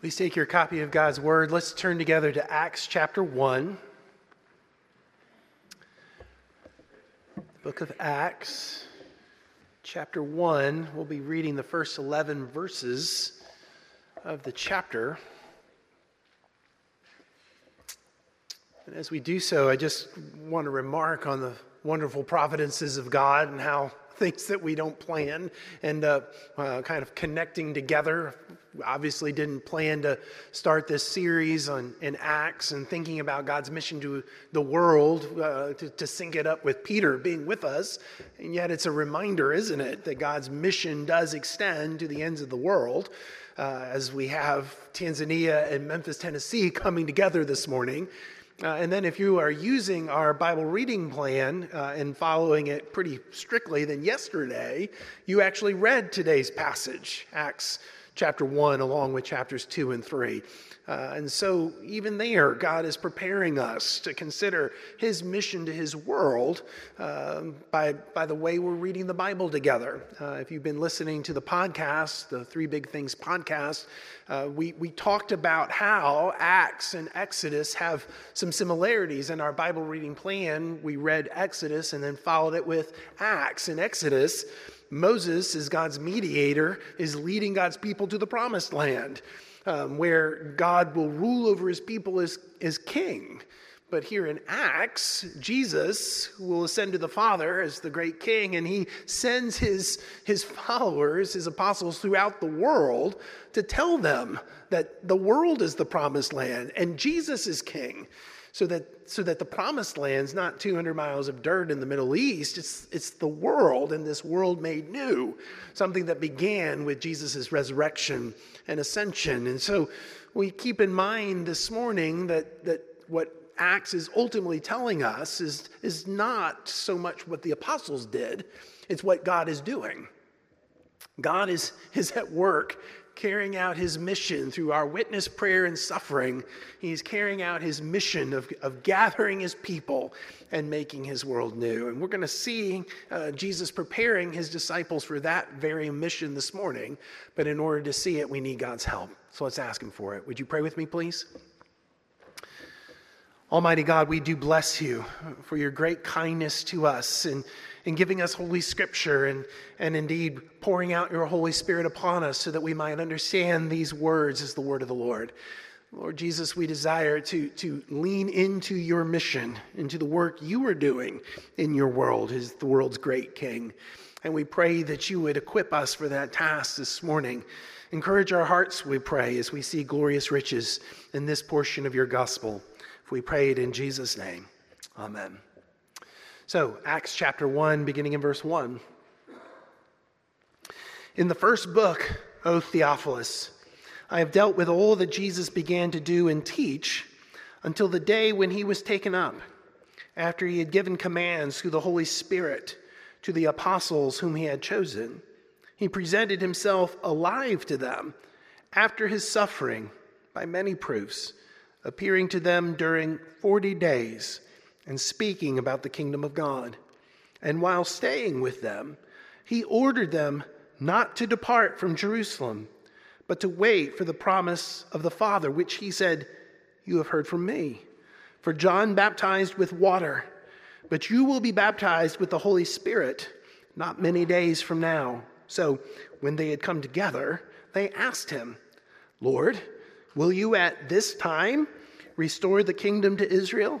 Please take your copy of God's Word. Let's turn together to Acts chapter 1. The book of Acts, chapter 1. We'll be reading the first 11 verses of the chapter. And as we do so, I just want to remark on the wonderful providences of God and how things that we don't plan and uh, uh, kind of connecting together. Obviously, didn't plan to start this series on in Acts and thinking about God's mission to the world uh, to, to sync it up with Peter being with us. And yet, it's a reminder, isn't it, that God's mission does extend to the ends of the world. Uh, as we have Tanzania and Memphis, Tennessee coming together this morning. Uh, and then, if you are using our Bible reading plan uh, and following it pretty strictly, then yesterday you actually read today's passage, Acts chapter 1, along with chapters 2 and 3. Uh, and so, even there, God is preparing us to consider his mission to his world uh, by, by the way we're reading the Bible together. Uh, if you've been listening to the podcast, the Three Big Things podcast, uh, we, we talked about how Acts and Exodus have some similarities in our Bible reading plan. We read Exodus and then followed it with Acts. In Exodus, Moses, as God's mediator, is leading God's people to the promised land um, where God will rule over his people as, as king. But here in Acts, Jesus will ascend to the Father as the great king, and he sends his, his followers, his apostles throughout the world to tell them that the world is the promised land and Jesus is king so that, so that the promised land's not 200 miles of dirt in the Middle East. It's, it's the world and this world made new, something that began with Jesus' resurrection and ascension. And so we keep in mind this morning that, that what Acts is ultimately telling us is, is not so much what the apostles did, it's what God is doing. God is, is at work carrying out his mission through our witness prayer and suffering. He's carrying out his mission of, of gathering his people and making his world new. And we're going to see uh, Jesus preparing his disciples for that very mission this morning. But in order to see it, we need God's help. So let's ask him for it. Would you pray with me, please? Almighty God, we do bless you for your great kindness to us and in giving us Holy Scripture and, and indeed pouring out your Holy Spirit upon us so that we might understand these words as the word of the Lord. Lord Jesus, we desire to, to lean into your mission, into the work you are doing in your world as the world's great King. And we pray that you would equip us for that task this morning. Encourage our hearts, we pray, as we see glorious riches in this portion of your gospel. If we pray it in Jesus' name, amen. So, Acts chapter 1, beginning in verse 1. In the first book, O Theophilus, I have dealt with all that Jesus began to do and teach until the day when he was taken up, after he had given commands through the Holy Spirit to the apostles whom he had chosen. He presented himself alive to them after his suffering by many proofs appearing to them during 40 days and speaking about the kingdom of God. And while staying with them, he ordered them not to depart from Jerusalem, but to wait for the promise of the Father, which he said, You have heard from me. For John baptized with water, but you will be baptized with the Holy Spirit not many days from now. So when they had come together, they asked him, Lord, Will you at this time restore the kingdom to Israel?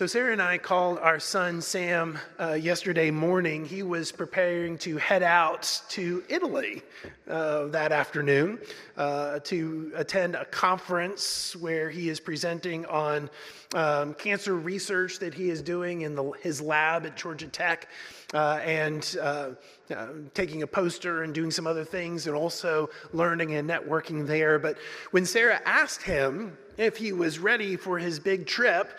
So, Sarah and I called our son Sam uh, yesterday morning. He was preparing to head out to Italy uh, that afternoon uh, to attend a conference where he is presenting on um, cancer research that he is doing in the, his lab at Georgia Tech uh, and uh, uh, taking a poster and doing some other things and also learning and networking there. But when Sarah asked him if he was ready for his big trip,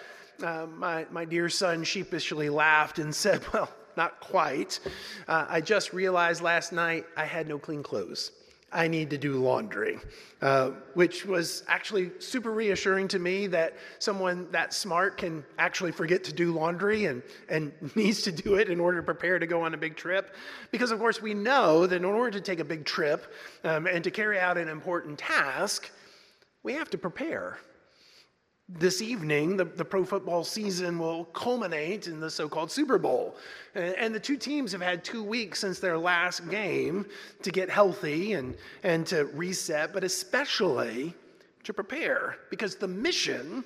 uh, my, my dear son sheepishly laughed and said, Well, not quite. Uh, I just realized last night I had no clean clothes. I need to do laundry, uh, which was actually super reassuring to me that someone that smart can actually forget to do laundry and, and needs to do it in order to prepare to go on a big trip. Because, of course, we know that in order to take a big trip um, and to carry out an important task, we have to prepare this evening, the, the pro football season will culminate in the so called Super Bowl. And, and, the two teams have had two weeks since their last game to get healthy and, and to reset, but especially to prepare because the mission,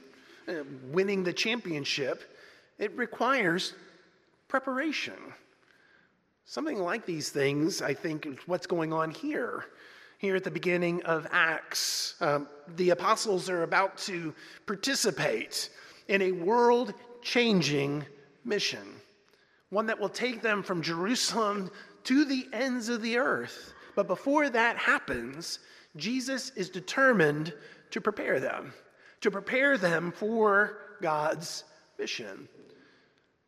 uh, winning the championship, it requires preparation. Something like these things, I think, is what's going on here here at the beginning of Acts. Um, the apostles are about to participate in a world changing mission, one that will take them from Jerusalem to the ends of the earth. But before that happens, Jesus is determined to prepare them, to prepare them for God's mission.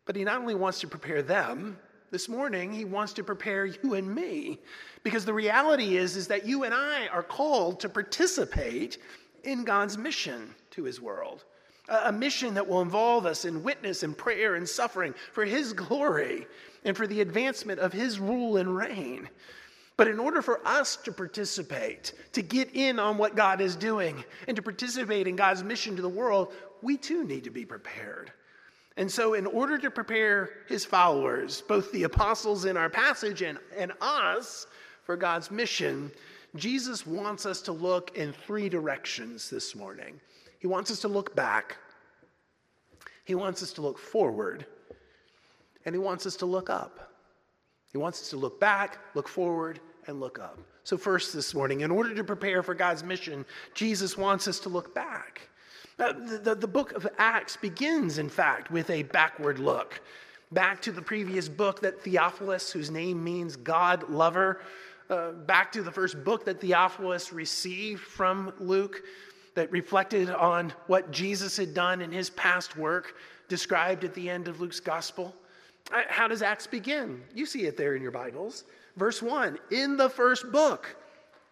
But he not only wants to prepare them, this morning, he wants to prepare you and me. Because the reality is, is that you and I are called to participate in God's mission to his world. A, mission that will involve us in witness and prayer and suffering for his glory and for the advancement of his rule and reign. But in order for us to participate, to get in on what God is doing, and to participate in God's mission to the world, we too need to be prepared. And so, in order to prepare his followers, both the apostles in our passage and, and us, for God's mission, Jesus wants us to look in three directions this morning. He wants us to look back, he wants us to look forward, and he wants us to look up. He wants us to look back, look forward, and look up. So, first this morning, in order to prepare for God's mission, Jesus wants us to look back. The, the, the book of Acts begins, in fact, with a backward look back to the previous book that Theophilus, whose name means God lover, uh, back to the first book that Theophilus received from Luke that reflected on what Jesus had done in his past work, described at the end of Luke's gospel. Uh, how does Acts begin? You see it there in your Bibles. Verse 1 In the first book,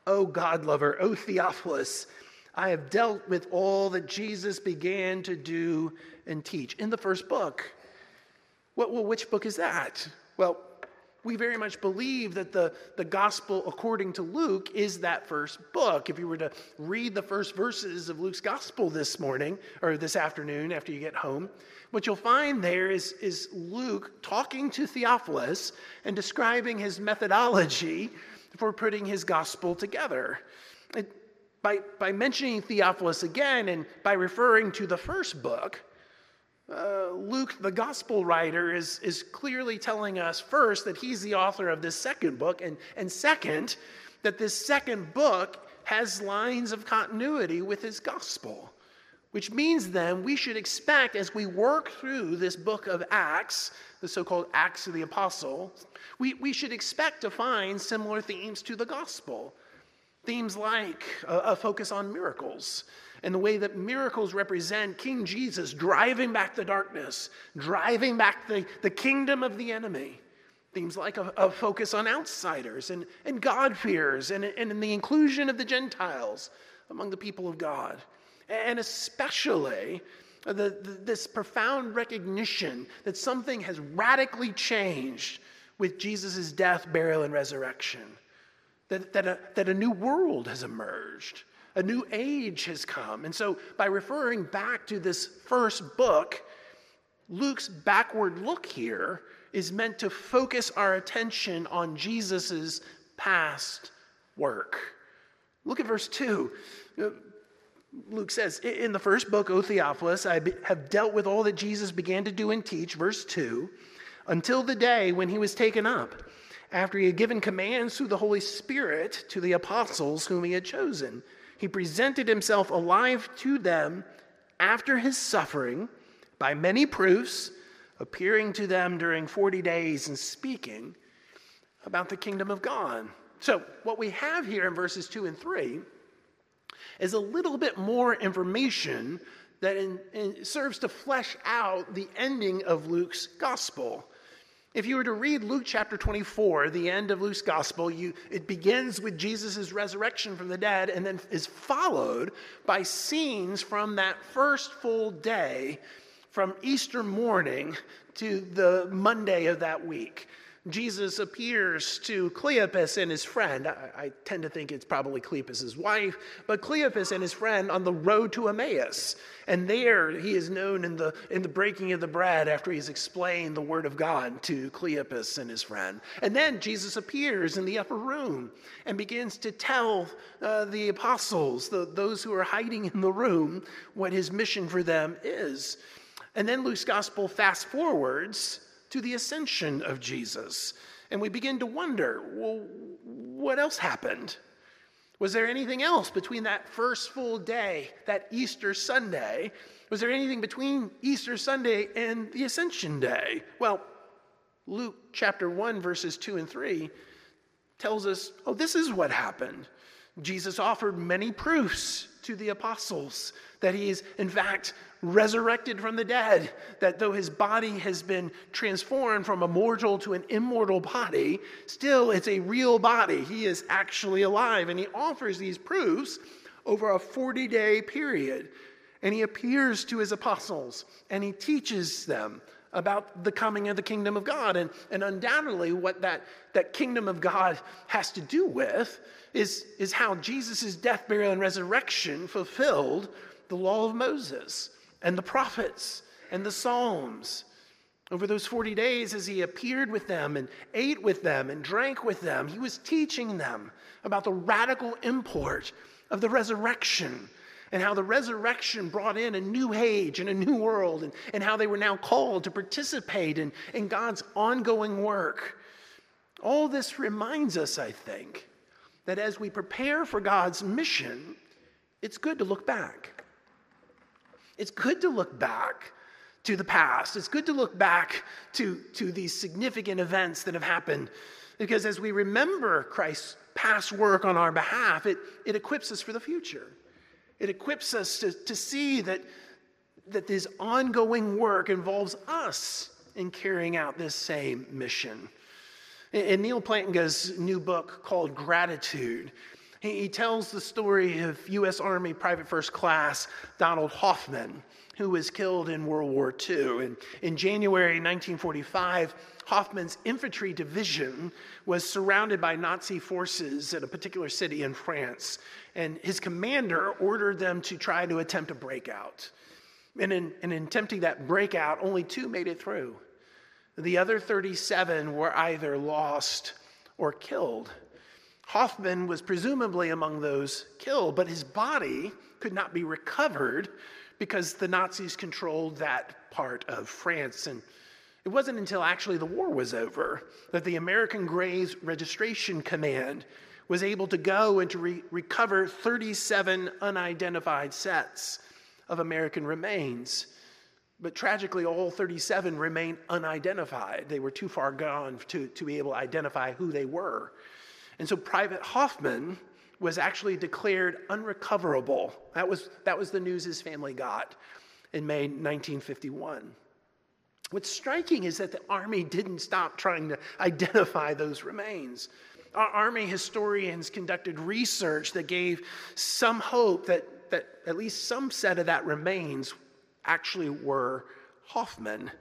O God lover, O Theophilus, I have dealt with all that Jesus began to do and teach in the first book. Well, well, which book is that? Well, we very much believe that the, the gospel according to Luke is that first book. If you were to read the first verses of Luke's gospel this morning or this afternoon after you get home, what you'll find there is, is Luke talking to Theophilus and describing his methodology for putting his gospel together. It, by, by mentioning Theophilus again and by referring to the first book, uh, Luke, the gospel writer, is, is clearly telling us first that he's the author of this second book, and, and second, that this second book has lines of continuity with his gospel. Which means then we should expect as we work through this book of Acts, the so called Acts of the Apostles, we, we should expect to find similar themes to the gospel. Themes like a, a focus on miracles and the way that miracles represent King Jesus driving back the darkness, driving back the, the kingdom of the enemy. Themes like a, a focus on outsiders and, and God-fearers and, and the inclusion of the Gentiles among the people of God. And especially the, the, this profound recognition that something has radically changed with Jesus' death, burial, and resurrection that, that, a, that a new world has emerged, a new age has come. And so, by referring back to this first book, Luke's backward look here is meant to focus our attention on Jesus' past work. Look at verse 2. Luke says, In the first book, O Theophilus, I have dealt with all that Jesus began to do and teach, verse 2, until the day when he was taken up, after he had given commands through the Holy Spirit to the apostles whom he had chosen. He presented himself alive to them after his suffering by many proofs, appearing to them during 40 days and speaking about the kingdom of God. So, what we have here in verses 2 and 3 is a little bit more information that in, in, serves to flesh out the ending of Luke's gospel. If you were to read Luke chapter 24, the end of Luke's gospel, you, it begins with Jesus' resurrection from the dead and then is followed by scenes from that first full day from Easter morning to the Monday of that week. Jesus appears to Cleopas and his friend. I, I, tend to think it's probably Cleopas' wife, but Cleopas and his friend on the road to Emmaus. And there he is known in the, in the breaking of the bread after he's explained the word of God to Cleopas and his friend. And then Jesus appears in the upper room and begins to tell uh, the apostles, the, those who are hiding in the room, what his mission for them is. And then Luke's gospel fast forwards to the ascension of Jesus. And we begin to wonder well, what else happened? Was there anything else between that first full day, that Easter Sunday? Was there anything between Easter Sunday and the Ascension Day? Well, Luke chapter 1, verses 2 and 3 tells us oh, this is what happened. Jesus offered many proofs to the apostles that he is, in fact, resurrected from the dead, that though his body has been transformed from a mortal to an immortal body, still it's a real body. He is actually alive. And he offers these proofs over a 40 day period. And he appears to his apostles and he teaches them about the coming of the kingdom of God. And, and undoubtedly, what that, that kingdom of God has to do with is, is how Jesus' death, burial, and resurrection fulfilled the law of Moses and the prophets and the Psalms. Over those 40 days, as he appeared with them and ate with them and drank with them, he was teaching them about the radical import of the resurrection and how the resurrection brought in a new age and a new world, and, and how they were now called to participate in, in God's ongoing work. All this reminds us, I think, that as we prepare for God's mission, it's good to look back. It's good to look back to the past. It's good to look back to, to these significant events that have happened because as we remember Christ's past work on our behalf, it, it equips us for the future. It equips us to, to see that, that this ongoing work involves us in carrying out this same mission. In, Neal Plantinga's new book called Gratitude, he tells the story of U.S. Army Private First Class Donald Hoffman, who was killed in World War II. And in January 1945, Hoffman's infantry division was surrounded by Nazi forces at a particular city in France. And his commander ordered them to try to attempt a breakout. And in, in attempting that breakout, only two made it through. The other 37 were either lost or killed. Hoffman was presumably among those killed, but his body could not be recovered because the Nazis controlled that part of France. And it wasn't until actually the war was over that the American Graves Registration Command was able to go and to re- recover 37 unidentified sets of American remains. But tragically, all 37 remain unidentified. They were too far gone to, to be able to identify who they were. And so Private Hoffman was actually declared unrecoverable. That was, that was the news his family got in May 1951. What's striking is that the Army didn't stop trying to identify those remains. Our Army historians conducted research that gave some hope that, that at least some set of that remains actually were Hoffman.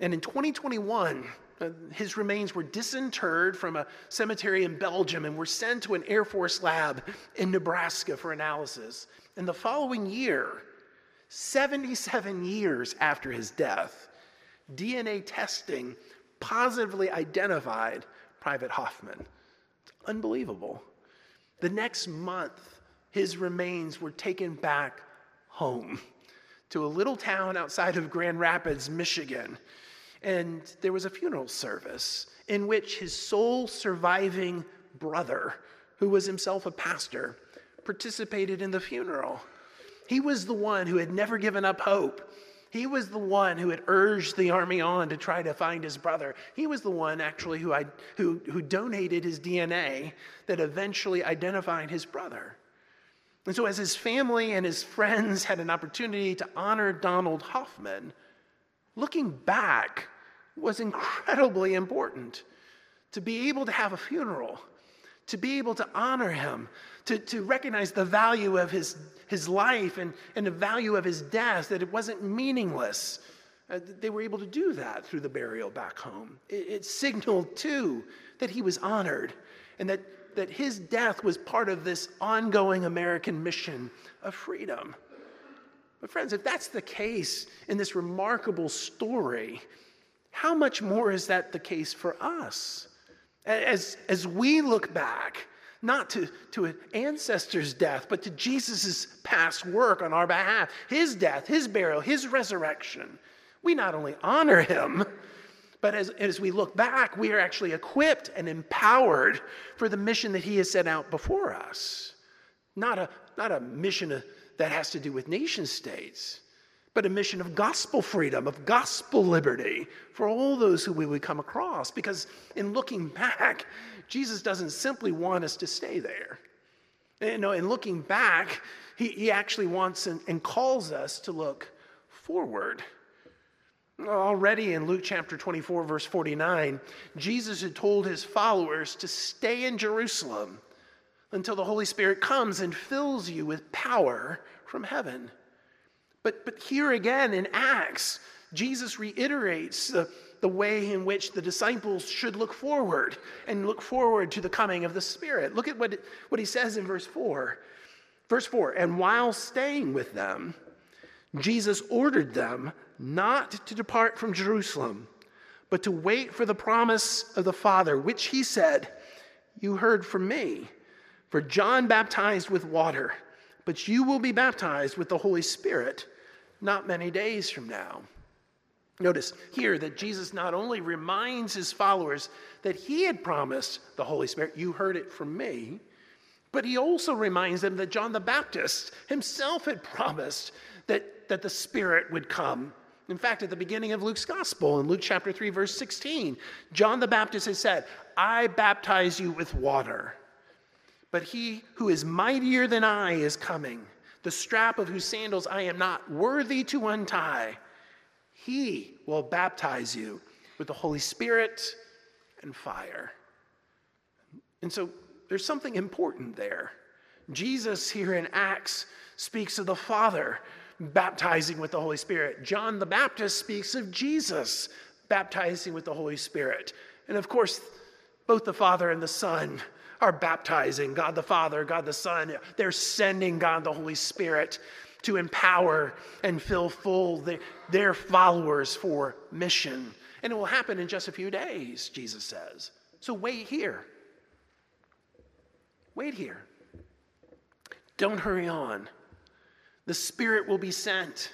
And in 2021, uh, his remains were disinterred from a cemetery in Belgium and were sent to an Air Force lab in Nebraska for analysis. And the following year, 77 years after his death, DNA testing positively identified Private Hoffman. It's unbelievable. The next month, his remains were taken back home to a little town outside of Grand Rapids, Michigan. And there was a funeral service in which his sole surviving brother, who was himself a pastor, participated in the funeral. He was the one who had never given up hope. He was the one who had urged the army on to try to find his brother. He was the one, actually, who, I, who, who donated his DNA that eventually identified his brother. And so, as his family and his friends had an opportunity to honor Donald Hoffman, looking back was incredibly important. To be able to have a funeral, to be able to honor him, to, to recognize the value of his, his life and, and the value of his death, that it wasn't meaningless. Uh, they were able to do that through the burial back home. It, it signaled, too, that he was honored and that, that his death was part of this ongoing American mission of freedom. But, friends, if that's the case in this remarkable story, how much more is that the case for us? As, as we look back not to, to an ancestor's death, but to Jesus' past work on our behalf, his death, his burial, his resurrection. We not only honor him, but as, as we look back, we are actually equipped and empowered for the mission that he has set out before us. Not a, not a mission uh, that has to do with nation states, but a mission of gospel freedom, of gospel liberty for all those who we would come across. Because in looking back, Jesus doesn't simply want us to stay there. Eh, you know, in looking back, he, he actually wants and, and calls us to look forward. Already in Luke chapter 24, verse 49, Jesus had told his followers to stay in Jerusalem until the Holy Spirit comes and fills you with power from heaven. But, but here again in Acts, Jesus reiterates the, the way in which the disciples should look forward and look forward to the coming of the Spirit. Look at what, what he says in verse 4. Verse 4 And while staying with them, Jesus ordered them not to depart from Jerusalem, but to wait for the promise of the Father, which he said, You heard from me. For John baptized with water, but you will be baptized with the Holy Spirit not many days from now. Notice here that Jesus not only reminds his followers that he had promised the Holy Spirit, you heard it from me, but he also reminds them that John the Baptist himself had promised that, that the Spirit would come. In fact, at the beginning of Luke's gospel, in Luke chapter 3, verse 16, John the Baptist has said, I baptize you with water, but he who is mightier than I is coming the strap of whose sandals I am not worthy to untie. He will baptize you with the Holy Spirit and fire. And so there's something important there. Jesus here in Acts speaks of the Father baptizing with the Holy Spirit. John the Baptist speaks of Jesus baptizing with the Holy Spirit. And of course, both the Father and the Son are baptizing God the Father, God the Son. They're sending God the Holy Spirit to empower and fill full the, their followers for mission. And it will happen in just a few days, Jesus says. So wait here. Wait here. Don't hurry on. The Spirit will be sent.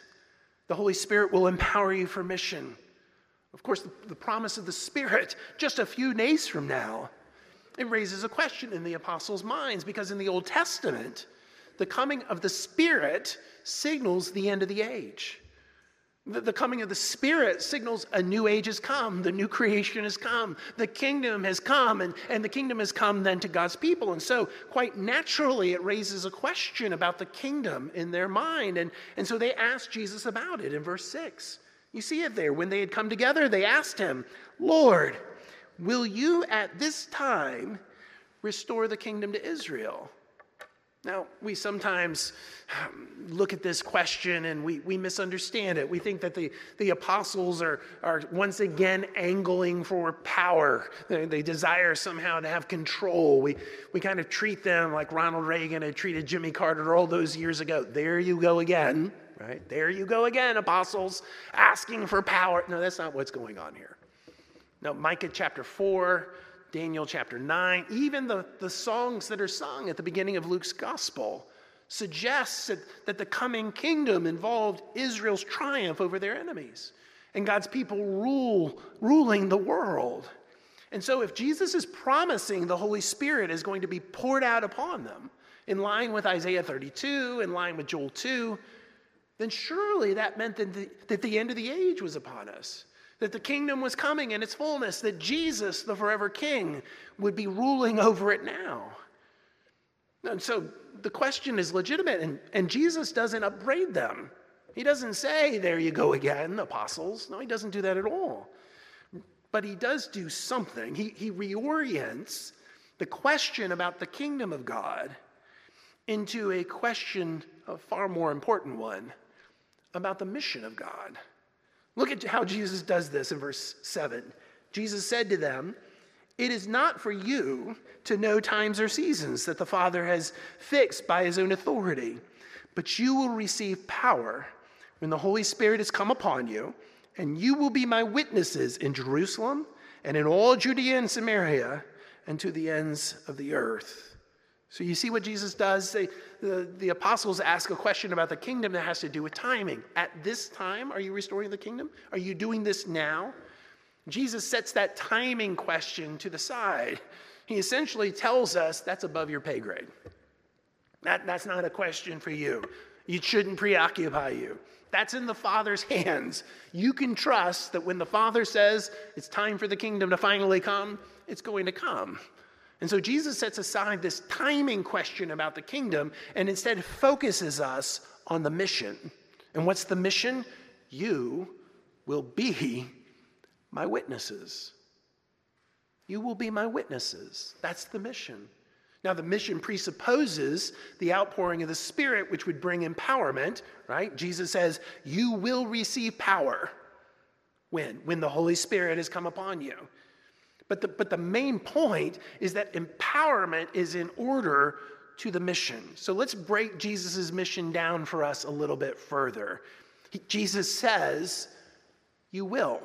The Holy Spirit will empower you for mission. Of course, the, the promise of the Spirit just a few days from now it raises a question in the apostles' minds because in the Old Testament, the coming of the Spirit signals the end of the age. The, the coming of the Spirit signals a new age has come, the new creation has come, the kingdom has come, and, and the kingdom has come then to God's people. And so, quite naturally, it raises a question about the kingdom in their mind. And, and so they asked Jesus about it in verse 6. You see it there. When they had come together, they asked him, Lord, Will you at this time restore the kingdom to Israel? Now, we sometimes um, look at this question and we, we misunderstand it. We think that the, the apostles are, are once again angling for power. They, they desire somehow to have control. We, we kind of treat them like Ronald Reagan had treated Jimmy Carter all those years ago. There you go again, right? There you go again, apostles, asking for power. No, that's not what's going on here. Now, Micah chapter 4, Daniel chapter 9, even the, the songs that are sung at the beginning of Luke's gospel suggests that, that the coming kingdom involved Israel's triumph over their enemies and God's people rule, ruling the world. And so, if Jesus is promising the Holy Spirit is going to be poured out upon them, in line with Isaiah 32, in line with Joel 2, then surely that meant that the, that the end of the age was upon us, that the kingdom was coming in its fullness, that Jesus, the forever king, would be ruling over it now. And so the question is legitimate, and, and Jesus doesn't upbraid them. He doesn't say, There you go again, apostles. No, he doesn't do that at all. But he does do something. He, he reorients the question about the kingdom of God into a question, a far more important one, about the mission of God. Look at how Jesus does this in verse 7. Jesus said to them, It is not for you to know times or seasons that the Father has fixed by his own authority, but you will receive power when the Holy Spirit has come upon you, and you will be my witnesses in Jerusalem and in all Judea and Samaria and to the ends of the earth. So you see what Jesus does? The, the apostles ask a question about the kingdom that has to do with timing. At this time, are you restoring the kingdom? Are you doing this now? Jesus sets that timing question to the side. He essentially tells us that's above your pay grade. That, that's not a question for you. It shouldn't preoccupy you. That's in the Father's hands. You can trust that when the Father says it's time for the kingdom to finally come, it's going to come. And so Jesus sets aside this timing question about the kingdom and instead focuses us on the mission. And what's the mission? You will be my witnesses. You will be my witnesses. That's the mission. Now, the mission presupposes the outpouring of the Spirit, which would bring empowerment, right? Jesus says, You will receive power. When? When the Holy Spirit has come upon you. But the, but the main point is that empowerment is in order to the mission. So let's break Jesus' mission down for us a little bit further. He, Jesus says, You will.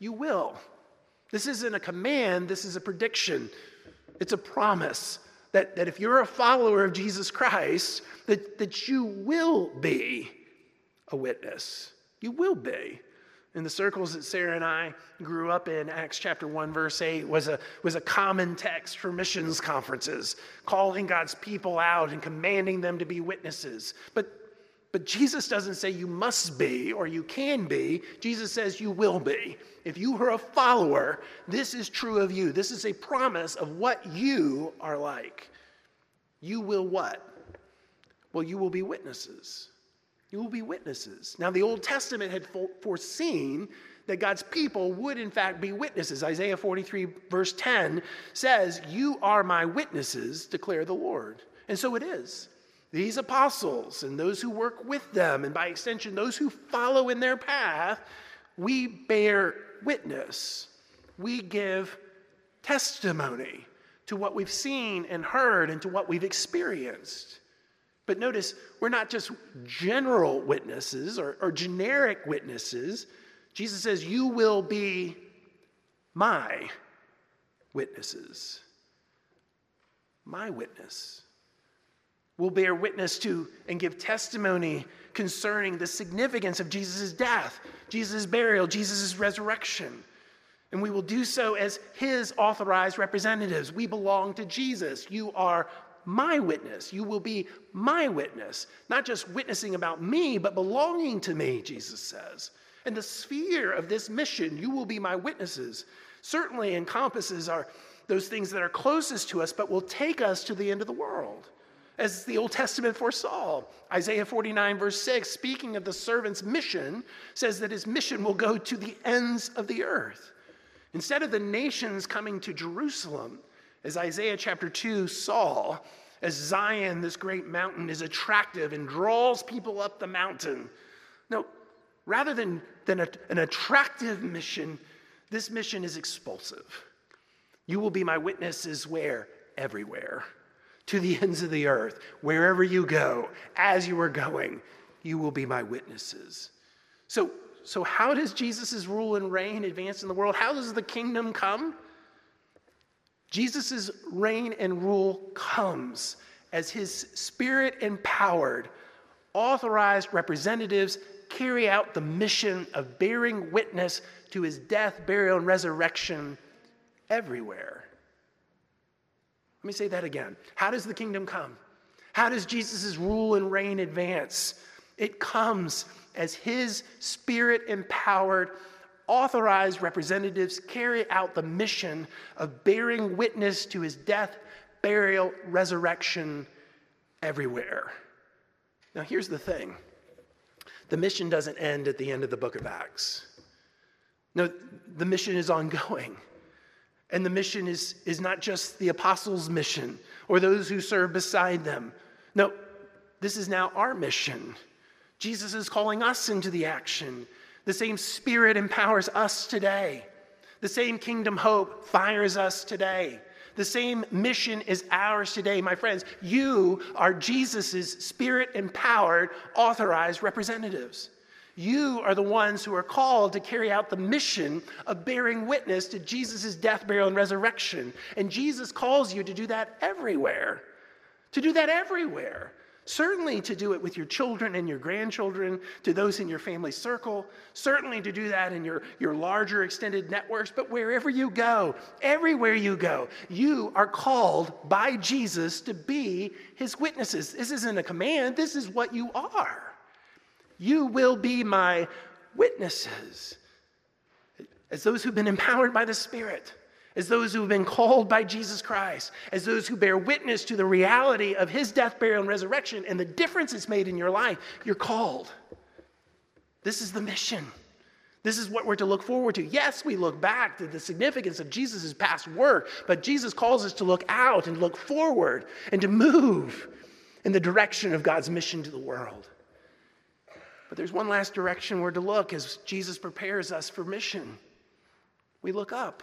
You will. This isn't a command, this is a prediction. It's a promise that, that if you're a follower of Jesus Christ, that, that you will be a witness. You will be. In the circles that Sarah and I grew up in, Acts chapter 1, verse 8 was a, was a common text for missions conferences, calling God's people out and commanding them to be witnesses. But, but Jesus doesn't say you must be or you can be. Jesus says you will be. If you are a follower, this is true of you. This is a promise of what you are like. You will what? Well, you will be witnesses. You will be witnesses. Now, the Old Testament had foreseen that God's people would, in fact, be witnesses. Isaiah 43, verse 10 says, You are my witnesses, declare the Lord. And so it is. These apostles and those who work with them, and by extension, those who follow in their path, we bear witness. We give testimony to what we've seen and heard and to what we've experienced. But notice, we're not just general witnesses or, or generic witnesses. Jesus says, You will be my witnesses. My witness will bear witness to and give testimony concerning the significance of Jesus' death, Jesus' burial, Jesus' resurrection. And we will do so as his authorized representatives. We belong to Jesus. You are my witness. You will be my witness. Not just witnessing about me, but belonging to me, Jesus says. And the sphere of this mission, you will be my witnesses, certainly encompasses our, those things that are closest to us, but will take us to the end of the world as the Old Testament foresaw. Isaiah 49, verse 6, speaking of the servant's mission, says that his mission will go to the ends of the earth. Instead of the nations coming to Jerusalem, as Isaiah chapter 2 saw, as Zion, this great mountain, is attractive and draws people up the mountain. No, rather than, than a, an attractive mission, this mission is expulsive. You will be my witnesses where? Everywhere to the ends of the earth. Wherever you go, as you are going, you will be my witnesses. So, so how does Jesus' rule and reign advance in the world? How does the kingdom come? Jesus' reign and rule comes as his spirit empowered, authorized representatives carry out the mission of bearing witness to his death, burial, and resurrection everywhere. Let me say that again. How does the kingdom come? How does Jesus' rule and reign advance? It comes as his spirit empowered, authorized representatives carry out the mission of bearing witness to his death, burial, resurrection everywhere. Now, here's the thing the mission doesn't end at the end of the book of Acts. No, the mission is ongoing. And the mission is, is not just the apostles' mission or those who serve beside them. No, this is now our mission. Jesus is calling us into the action. The same Spirit empowers us today. The same kingdom hope fires us today. The same mission is ours today, my friends. You are Jesus' spirit empowered, authorized representatives. You are the ones who are called to carry out the mission of bearing witness to Jesus' death, burial, and resurrection. And Jesus calls you to do that everywhere. To do that everywhere. Certainly to do it with your children and your grandchildren, to those in your family circle, certainly to do that in your, your larger extended networks, but wherever you go, everywhere you go, you are called by Jesus to be his witnesses. This isn't a command, this is what you are. You will be my witnesses. As those who've been empowered by the Spirit, as those who've been called by Jesus Christ, as those who bear witness to the reality of his death, burial, and resurrection and the difference it's made in your life, you're called. This is the mission. This is what we're to look forward to. Yes, we look back to the significance of Jesus' past work, but Jesus calls us to look out and look forward and to move in the direction of God's mission to the world. But there's one last direction we're to look as Jesus prepares us for mission. We look up.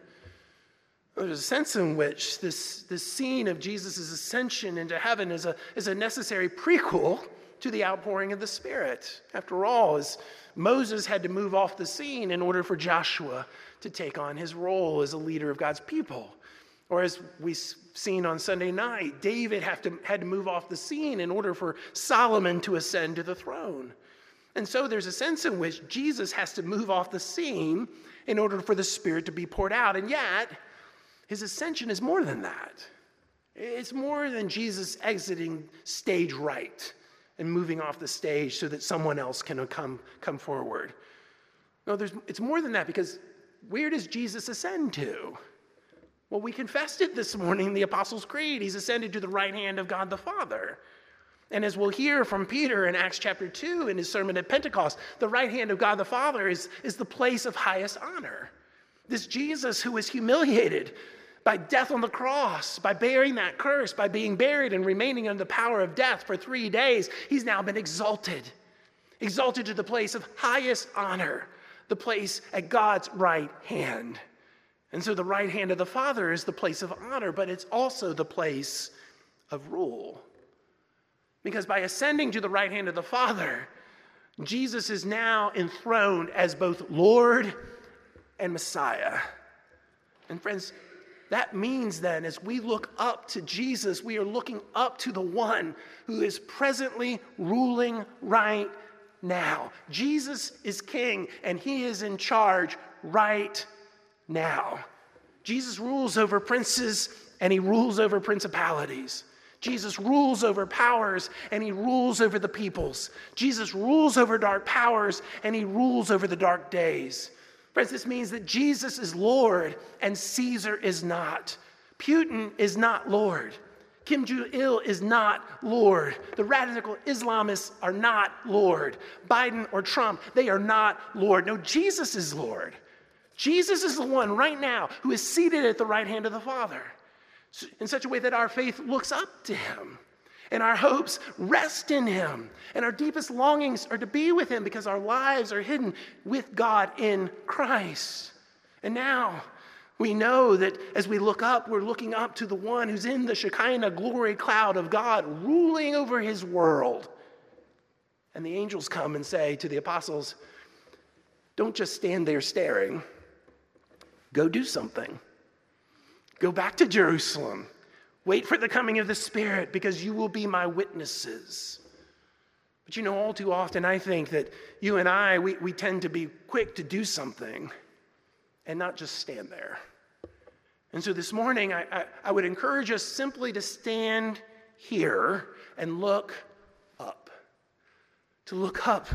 There's a sense in which this, this scene of Jesus' ascension into heaven is a, is a necessary prequel to the outpouring of the Spirit. After all, as Moses had to move off the scene in order for Joshua to take on his role as a leader of God's people. Or as we've seen on Sunday night, David to, had to move off the scene in order for Solomon to ascend to the throne. And so there's a sense in which Jesus has to move off the scene in order for the Spirit to be poured out. And yet, his ascension is more than that. It's more than Jesus exiting stage right and moving off the stage so that someone else can come, come forward. No, there's, it's more than that because where does Jesus ascend to? Well, we confessed it this morning in the Apostles' Creed. He's ascended to the right hand of God the Father. And as we'll hear from Peter in Acts chapter 2 in his sermon at Pentecost, the right hand of God the Father is, is the place of highest honor. This Jesus who was humiliated by death on the cross, by bearing that curse, by being buried and remaining under the power of death for three days, he's now been exalted. Exalted to the place of highest honor, the place at God's right hand. And so the right hand of the Father is the place of honor, but it's also the place of rule. Because by ascending to the right hand of the Father, Jesus is now enthroned as both Lord and Messiah. And friends, that means then, as we look up to Jesus, we are looking up to the one who is presently ruling right now. Jesus is king and he is in charge right now. Jesus rules over princes and he rules over principalities. Jesus rules over powers and he rules over the peoples. Jesus rules over dark powers and he rules over the dark days. Friends, this means that Jesus is Lord and Caesar is not. Putin is not Lord. Kim Jong il is not Lord. The radical Islamists are not Lord. Biden or Trump, they are not Lord. No, Jesus is Lord. Jesus is the one right now who is seated at the right hand of the Father in such a way that our faith looks up to him. And our hopes rest in Him. And our deepest longings are to be with Him because our lives are hidden with God in Christ. And now we know that as we look up, we're looking up to the one who's in the Shekinah glory cloud of God, ruling over His world. And the angels come and say to the apostles, Don't just stand there staring, go do something. Go back to Jerusalem. Wait for the coming of the Spirit because you will be my witnesses. But you know, all too often, I think that you and I, we, we tend to be quick to do something and not just stand there. And so this morning, I, I, I would encourage us simply to stand here and look up. To look up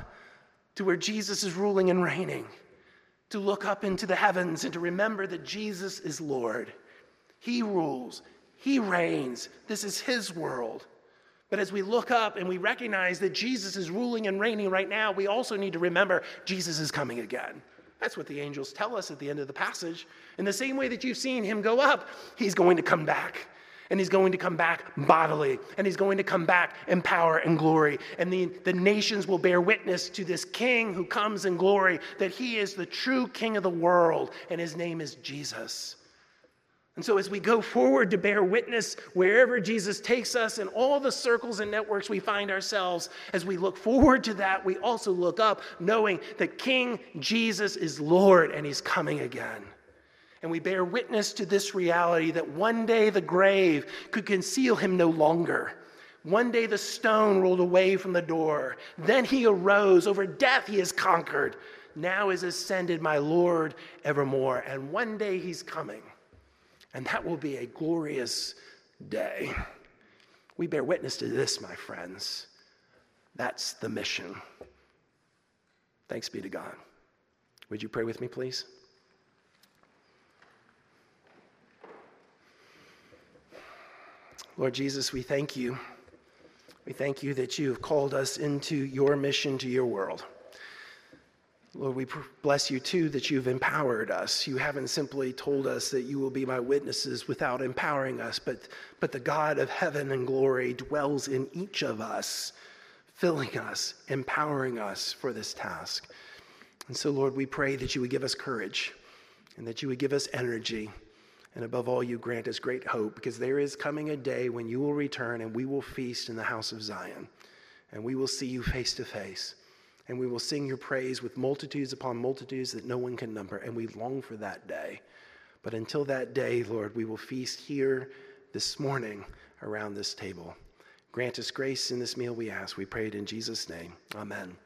to where Jesus is ruling and reigning. To look up into the heavens and to remember that Jesus is Lord. He rules, he reigns. This is His world. But as we look up and we recognize that Jesus is ruling and reigning right now, we also need to remember Jesus is coming again. That's what the angels tell us at the end of the passage. In the same way that you've seen him go up, he's going to come back. And he's going to come back bodily. And he's going to come back in power and glory. And the, the nations will bear witness to this king who comes in glory that he is the true king of the world. And his name is Jesus. And so, as we go forward to bear witness wherever Jesus takes us in all the circles and networks we find ourselves, as we look forward to that, we also look up knowing that King Jesus is Lord and he's coming again. And we bear witness to this reality that one day the grave could conceal him no longer. One day the stone rolled away from the door. Then he arose. Over death he has conquered. Now is ascended my Lord evermore. And one day he's coming. And that will be a glorious day. We bear witness to this, my friends. That's the mission. Thanks be to God. Would you pray with me, please? Lord Jesus, we thank you. We thank you that you have called us into your mission to your world. Lord, we bless you too that you've empowered us. You haven't simply told us that you will be my witnesses without empowering us, but, but the God of heaven and glory dwells in each of us, filling us, empowering us for this task. And so, Lord, we pray that you would give us courage and that you would give us energy. And above all, you grant us great hope because there is coming a day when you will return and we will feast in the house of Zion and we will see you face to face and we will sing your praise with multitudes upon multitudes that no one can number. And we long for that day. But until that day, Lord, we will feast here this morning around this table. Grant us grace in this meal we ask. We pray it in Jesus' name. Amen.